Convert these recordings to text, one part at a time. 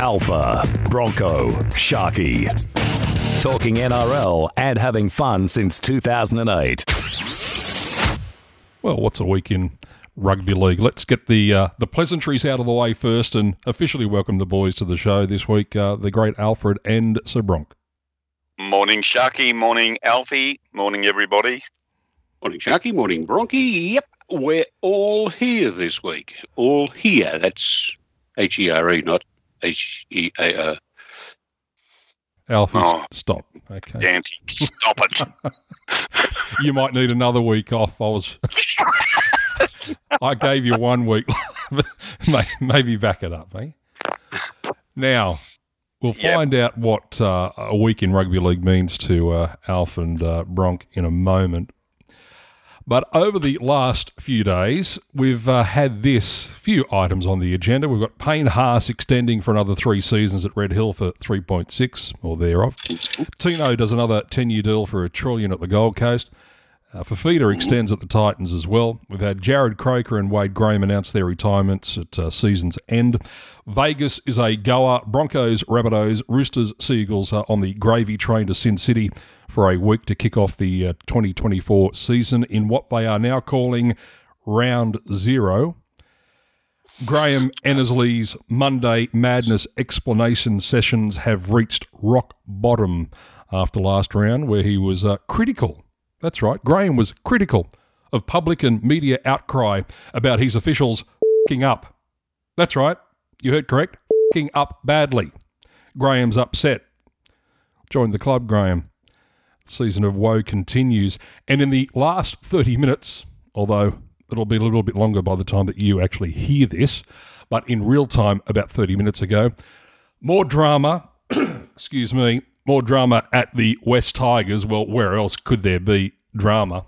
Alpha, Bronco, Sharky. Talking NRL and having fun since 2008. Well, what's a week in rugby league? Let's get the uh, the pleasantries out of the way first and officially welcome the boys to the show this week. Uh, the great Alfred and Sir Bronk. Morning, Sharky. Morning, Alfie. Morning, everybody. Morning, Sharky. Morning, Bronky. Yep, we're all here this week. All here. That's H E R E, not H E A R. Alfie, Oh. stop. Okay. Dante, stop it. You might need another week off. I was. I gave you one week. Maybe back it up, eh? Now, we'll Yep. find out what uh, a week in rugby league means to uh, Alf and uh, Bronk in a moment. But over the last few days, we've uh, had this few items on the agenda. We've got Payne Haas extending for another three seasons at Red Hill for 3.6 or thereof. Tino does another 10 year deal for a trillion at the Gold Coast. Uh, Fifita extends at the Titans as well. We've had Jarrod Croker and Wade Graham announce their retirements at uh, season's end. Vegas is a goer. Broncos, Rabbitohs, Roosters, Seagulls are on the gravy train to Sin City for a week to kick off the uh, 2024 season in what they are now calling Round Zero. Graham Annesley's Monday Madness explanation sessions have reached rock bottom after last round, where he was uh, critical. That's right, Graham was critical of public and media outcry about his officials fing up. That's right, you heard correct, fing up badly. Graham's upset. Join the club, Graham. Season of woe continues, and in the last 30 minutes, although it'll be a little bit longer by the time that you actually hear this, but in real time, about 30 minutes ago, more drama, excuse me, more drama at the West Tigers. Well, where else could there be drama?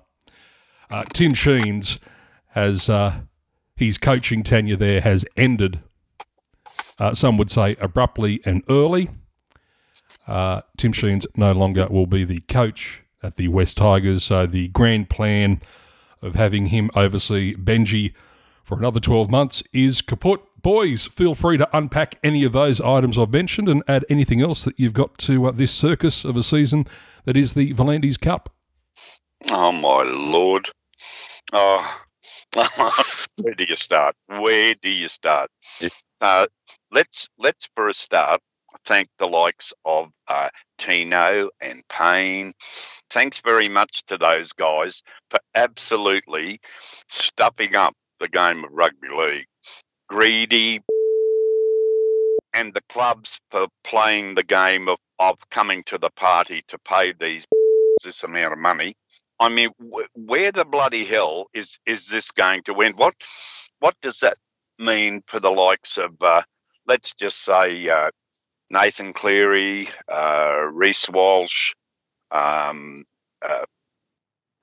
Uh, Tim Sheens has uh, his coaching tenure there has ended. Uh, some would say abruptly and early. Uh, Tim Sheens no longer will be the coach at the West Tigers. So the grand plan of having him oversee Benji for another 12 months is kaput. Boys, feel free to unpack any of those items I've mentioned and add anything else that you've got to uh, this circus of a season that is the V'landys Cup. Oh, my Lord. Oh, where do you start? Where do you start? Uh, let's, let's for a start, thank the likes of uh, Tino and Payne. Thanks very much to those guys for absolutely stuffing up the game of rugby league. Greedy and the clubs for playing the game of, of coming to the party to pay these this amount of money. I mean, wh- where the bloody hell is is this going to end? What what does that mean for the likes of, uh, let's just say, uh, Nathan Cleary, uh, Reece Walsh, um, uh,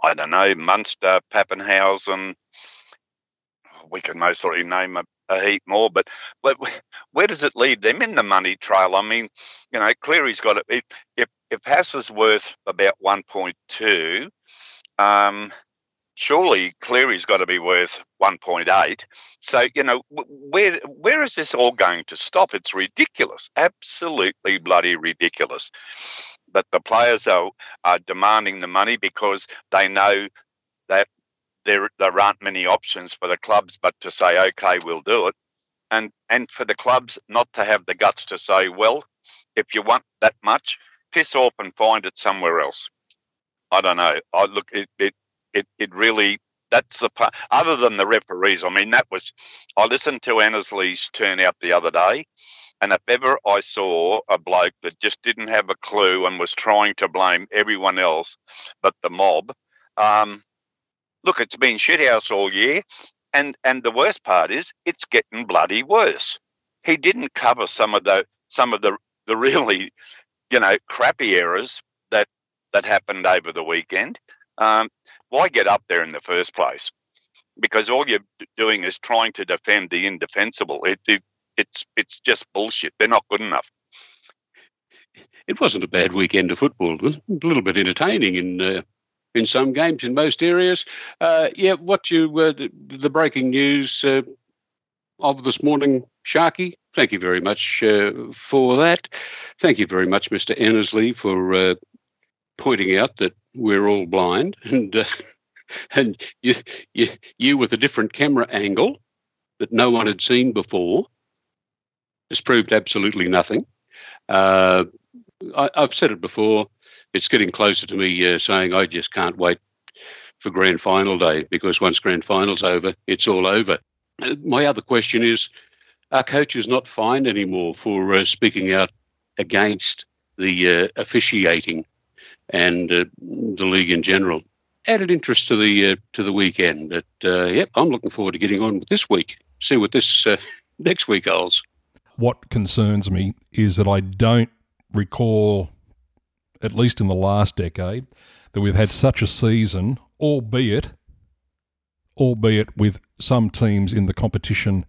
I don't know, Munster, Papenhuyzen. We can most likely name a, a heap more, but, but where does it lead them in the money trail? I mean, you know, Cleary's got it. If if Haas is worth about one point two, um, surely Cleary's got to be worth one point eight. So you know, where where is this all going to stop? It's ridiculous, absolutely bloody ridiculous. That the players are are demanding the money because they know that there there aren't many options for the clubs but to say okay we'll do it. And and for the clubs not to have the guts to say well if you want that much piss off and find it somewhere else. I don't know. I look it it it, it really that's the part other than the referees i mean that was i listened to annesley's turnout the other day and if ever i saw a bloke that just didn't have a clue and was trying to blame everyone else but the mob um, look, it's been shithouse all year, and and the worst part is it's getting bloody worse. He didn't cover some of the some of the the really, you know, crappy errors that that happened over the weekend. Um, why get up there in the first place? Because all you're doing is trying to defend the indefensible. It, it it's it's just bullshit. They're not good enough. It wasn't a bad weekend of football. A little bit entertaining in uh, in some games in most areas. Uh, yeah, what you uh, the, the breaking news. Uh, of this morning, Sharky. Thank you very much uh, for that. Thank you very much, Mr. Annesley, for uh, pointing out that we're all blind and uh, and you, you you with a different camera angle that no one had seen before has proved absolutely nothing. I, have said it before. It's getting closer to me uh, saying I just can't wait for grand final day because once grand final's over, it's all over. Uh, my other question is: Are coaches not fined anymore for uh, speaking out against the uh, officiating and uh, the league in general? Added interest to the to the weekend. But yep, I'm looking forward to getting on with this week. See what this next week holds. What concerns me is that I don't recall, at least in the last decade, that we've had such a season, albeit, albeit with some teams in the competition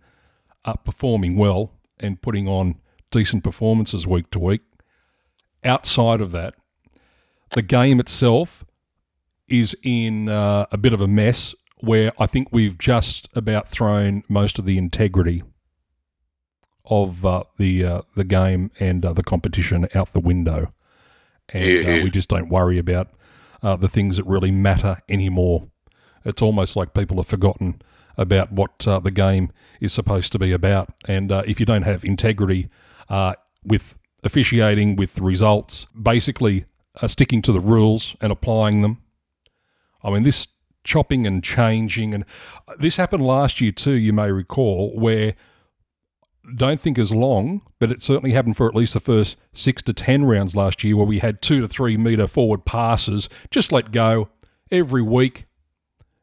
up performing well and putting on decent performances week to week. Outside of that, the game itself is in uh, a bit of a mess where I think we've just about thrown most of the integrity of uh, the uh, the game and uh, the competition out the window, and uh, yeah. we just don't worry about uh, the things that really matter anymore. It's almost like people have forgotten about what uh, the game is supposed to be about, and if you don't have integrity with officiating, with results, basically sticking to the rules and applying them. I mean, this chopping and changing, and this happened last year too. You may recall where don't think as long, but it certainly happened for at least the first six to ten rounds last year, where we had two to three metre forward passes just let go every week.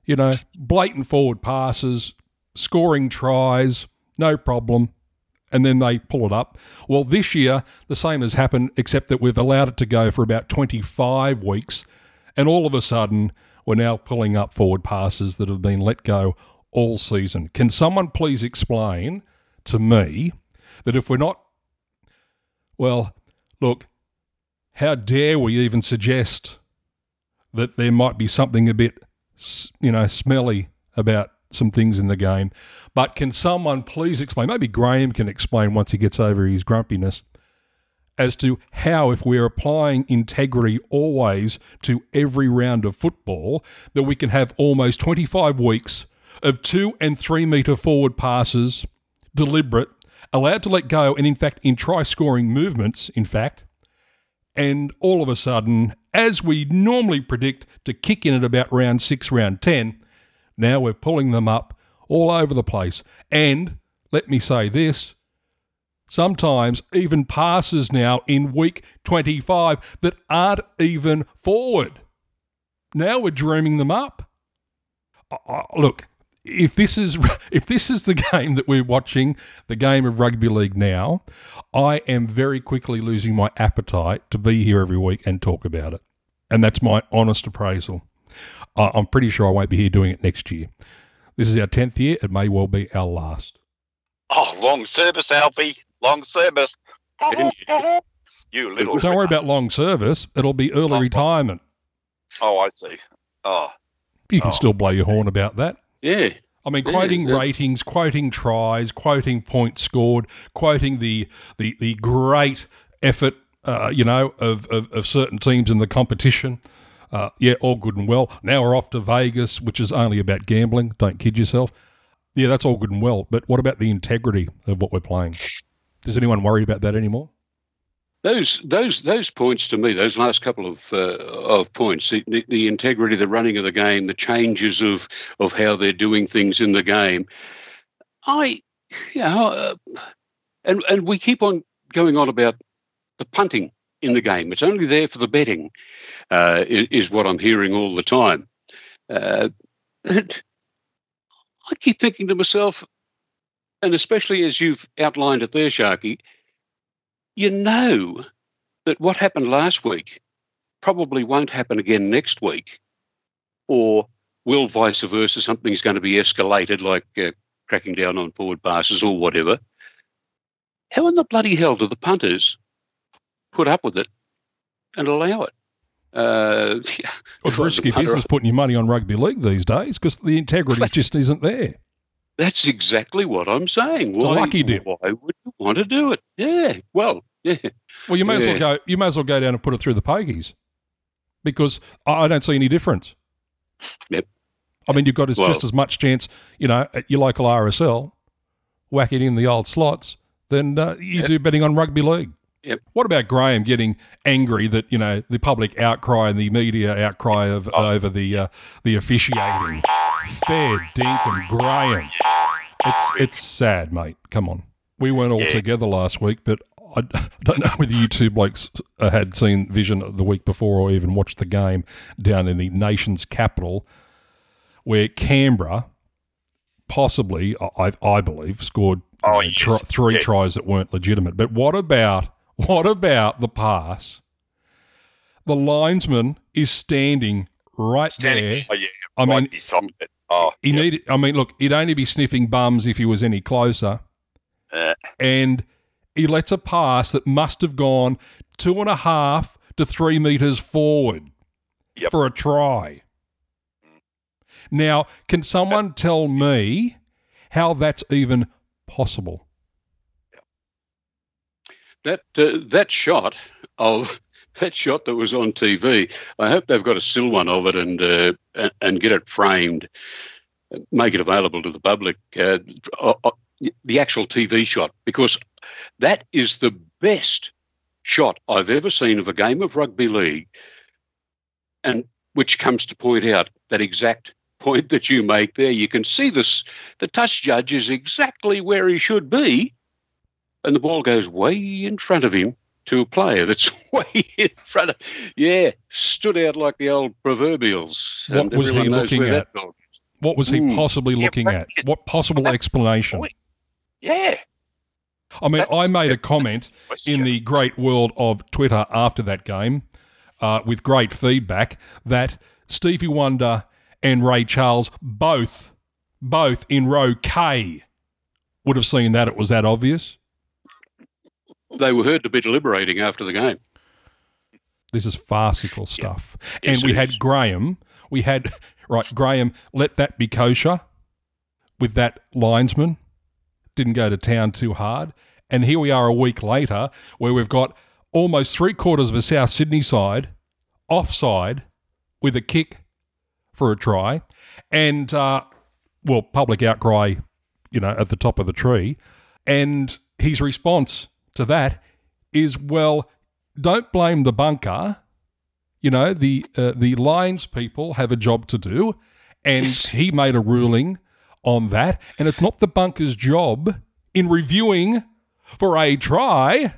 You know, blatant forward passes, scoring tries, no problem. And then they pull it up. Well, this year, the same has happened, except that we've allowed it to go for about 25 weeks. And all of a sudden, we're now pulling up forward passes that have been let go all season. Can someone please explain to me that if we're not, well, look, how dare we even suggest that there might be something a bit, you know, smelly about some things in the game. But can someone please explain? Maybe Graham can explain once he gets over his grumpiness as to how, if we're applying integrity always to every round of football, that we can have almost 25 weeks of two and three metre forward passes deliberate, allowed to let go, and in fact, in try scoring movements, in fact. And all of a sudden, as we normally predict to kick in at about round six, round 10, now we're pulling them up all over the place. And let me say this sometimes even passes now in week 25 that aren't even forward. Now we're dreaming them up. Look, if this is if this is the game that we're watching, the game of rugby league now, I am very quickly losing my appetite to be here every week and talk about it. And that's my honest appraisal. Uh, I'm pretty sure I won't be here doing it next year. This is our tenth year. It may well be our last. Oh, long service, Alfie. Long service. you little. Don't worry about long service. It'll be early oh, retirement. Oh, I see. Oh. You can oh. still blow your horn about that. Yeah. I mean, quoting yeah, ratings, quoting tries, quoting points scored, quoting the the, the great effort, uh, you know, of, of, of, certain teams in the competition. Uh, yeah, all good and well. Now we're off to Vegas, which is only about gambling. Don't kid yourself. Yeah, that's all good and well. But what about the integrity of what we're playing? Does anyone worry about that anymore? Those those those points to me, those last couple of uh, of points, the, the, integrity, the running of the game, the changes of of how they're doing things in the game. I, you know, uh, and and we keep on going on about the punting in the game. It's only there for the betting, uh, is, is, what I'm hearing all the time. Uh, I keep thinking to myself, and especially as you've outlined it there, Sharky, you know that what happened last week probably won't happen again next week, or will vice versa, something's going to be escalated, like uh, cracking down on forward passes or whatever. How in the bloody hell do the punters put up with it and allow it? Uh, yeah, well, it's risky business putting your money on rugby league these days because the integrity just isn't there. That's exactly what I'm saying. Why, lucky dip. why would you want to do it? Yeah. Well, yeah. Well, you may as well go. You may as well go down and put it through the pokies, because I don't see any difference. Yep. I mean, you've got as, Well- just as much chance, you know, at your local RSL, whack it in the old slots, than uh, you Yep. do betting on rugby league. Yep. What about Graham getting angry that you know the public outcry and the media outcry of Oh. over the uh, the officiating? Fair dinkum, Graham. It's it's sad, mate. Come on, we weren't all Yeah. together last week, but I don't know whether you two blokes uh, had seen Vision the week before or even watched the game down in the nation's capital, where Canberra possibly, I, I believe, scored you Oh, know, yes. three Yeah. tries that weren't legitimate. But what about what about the pass? The linesman is standing right Standing, there. oh, yeah, I right mean. Oh, he yeah. needed. I mean, look, he'd only be sniffing bums if he was any closer, Uh, and he lets a pass that must have gone two and a half to three meters forward Yep. for a try. Now, can someone tell me how that's even possible? That uh, that shot of that shot that was on TV. I hope they've got a still one of it and uh, and, get it framed, make it available to the public. Uh, uh, the actual TV shot because that is the best shot I've ever seen of a game of rugby league, and which comes to point out that exact point that you make there. You can see this. The touch judge is exactly where he should be and the ball goes way in front of him to a player that's way in front of. Yeah, stood out like the old proverbials. What was he looking at? that dog is. What was he Mm. possibly looking but at? What possible that's explanation? yeah. I mean, That I made a comment in the great world of Twitter after that game uh, with great feedback that Stevie Wonder and Ray Charles both, both in row K, would have seen that it was that obvious. They were heard to be deliberating after the game. This is farcical stuff. Yes, and we it had is. Graham, we had, right, Graham, let that be kosher with that linesman. Didn't go to town too hard. And here we are a week later where we've got almost three quarters of a South Sydney side offside with a kick for a try. And, uh, well, public outcry, you know, at the top of the tree. And his response to that is, well, don't blame the bunker. You know, the uh, the lines people have a job to do, and Yes. he made a ruling on that, and it's not the bunker's job in reviewing for a try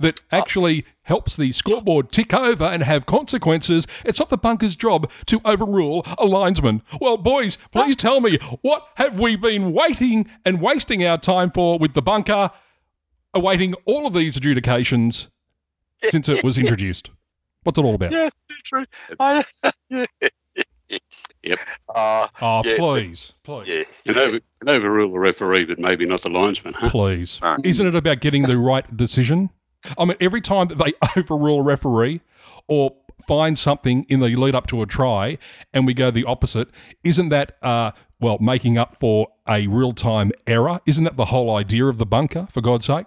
that actually helps the scoreboard tick over and have consequences. It's not the bunker's job to overrule a linesman. Well, boys, please tell me what have we been waiting and wasting our time for with the bunker, awaiting all of these adjudications since it was introduced. What's it all about? Yeah, true. I, Yep. Uh, Oh, Yeah. please, please, yeah. Can, over, can overrule the referee, but maybe not the linesman. Huh? please. Uh. Isn't it about getting the right decision? I mean, every time that they overrule a referee or find something in the lead up to a try and we go the opposite, isn't that, uh, well, making up for a real time error? Isn't that the whole idea of the bunker, for God's sake?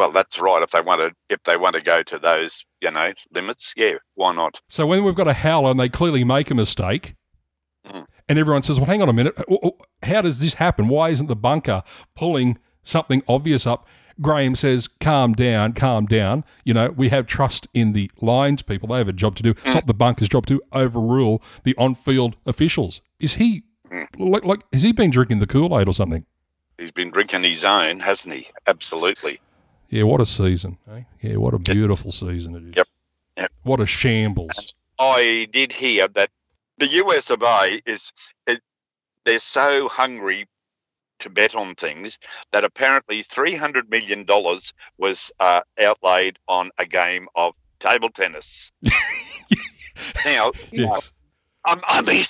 Well, that's right. If they want to, if they want to go to those, you know, limits, yeah, why not? So when we've got a howler and they clearly make a mistake, Mhm. and everyone says, "Well, hang on a minute, Oh, oh, how does this happen? Why isn't the bunker pulling something obvious up?" Graham says, "Calm down, calm down. You know, we have trust in the lines people. They have a job to do. It's not the bunker's job to overrule the on-field officials." Is he like, like has he been drinking the Kool-Aid or something? He's been drinking his own, hasn't he? Absolutely. Yeah, what a season. Eh? Yeah, what a beautiful season it is. Yep. Yep. What a shambles. I did hear that the US of A is it, they're so hungry to bet on things that apparently three hundred million dollars was uh, outlaid on a game of table tennis. now, Yes. I, I mean,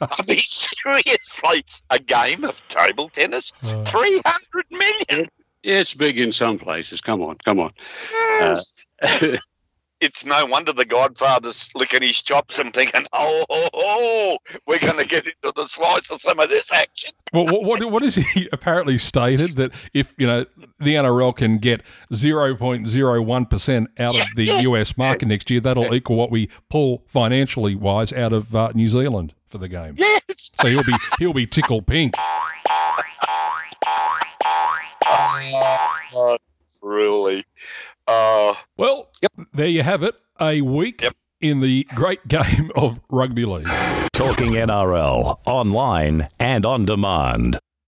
I mean, seriously, a game of table tennis, Uh, three hundred million. Yeah, it's big in some places. Come on, come on. Yes. Uh, it's no wonder the Godfather's licking his chops and thinking, "Oh, oh, oh we're going to get into the slice of some of this action." Well, what, what what is he apparently stated that if you know the NRL can get zero point zero one percent out of the US market next year, that'll equal what we pull financially wise out of uh, New Zealand for the game. Yes. So he'll be he'll be tickle pink. Oh, really? Uh, Well, there you have it. A week Yep. in the great game of rugby league. Talking NRL online and on demand.